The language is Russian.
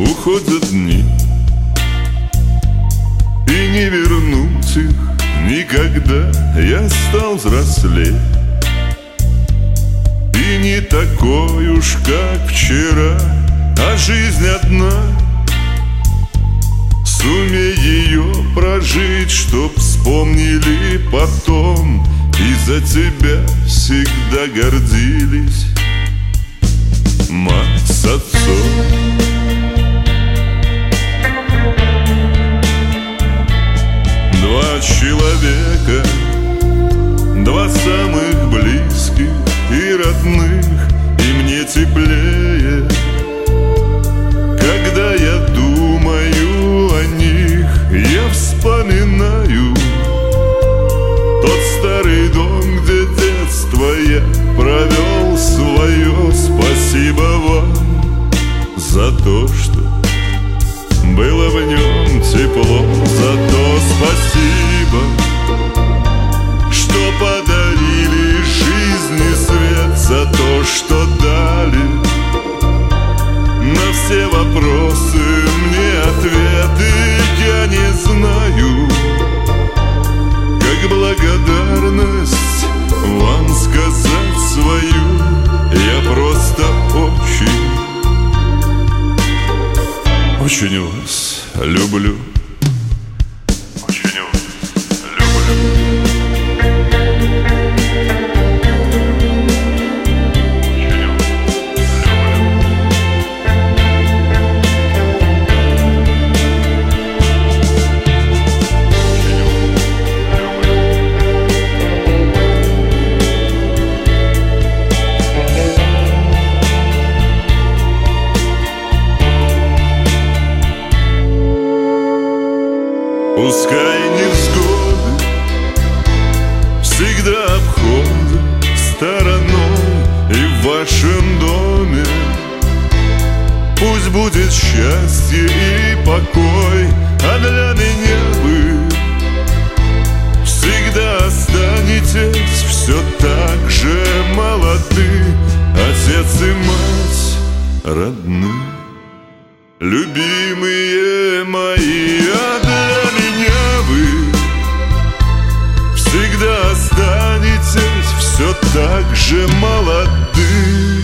Уходят дни. И не вернуть их никогда. Я стал взрослее И не такой уж, как вчера. А жизнь одна. Сумей ее прожить, чтоб вспомнили потом. И за тебя всегда гордились. Мать с отцом за то, что было в нем тепло За то спасибо, люблю. Пускай невзгоды всегда обходят стороной И в вашем доме. Пусть будет счастье и покой А для меня вы всегда останетесь все так же молоды Отец и мать родные Любимые так же молоды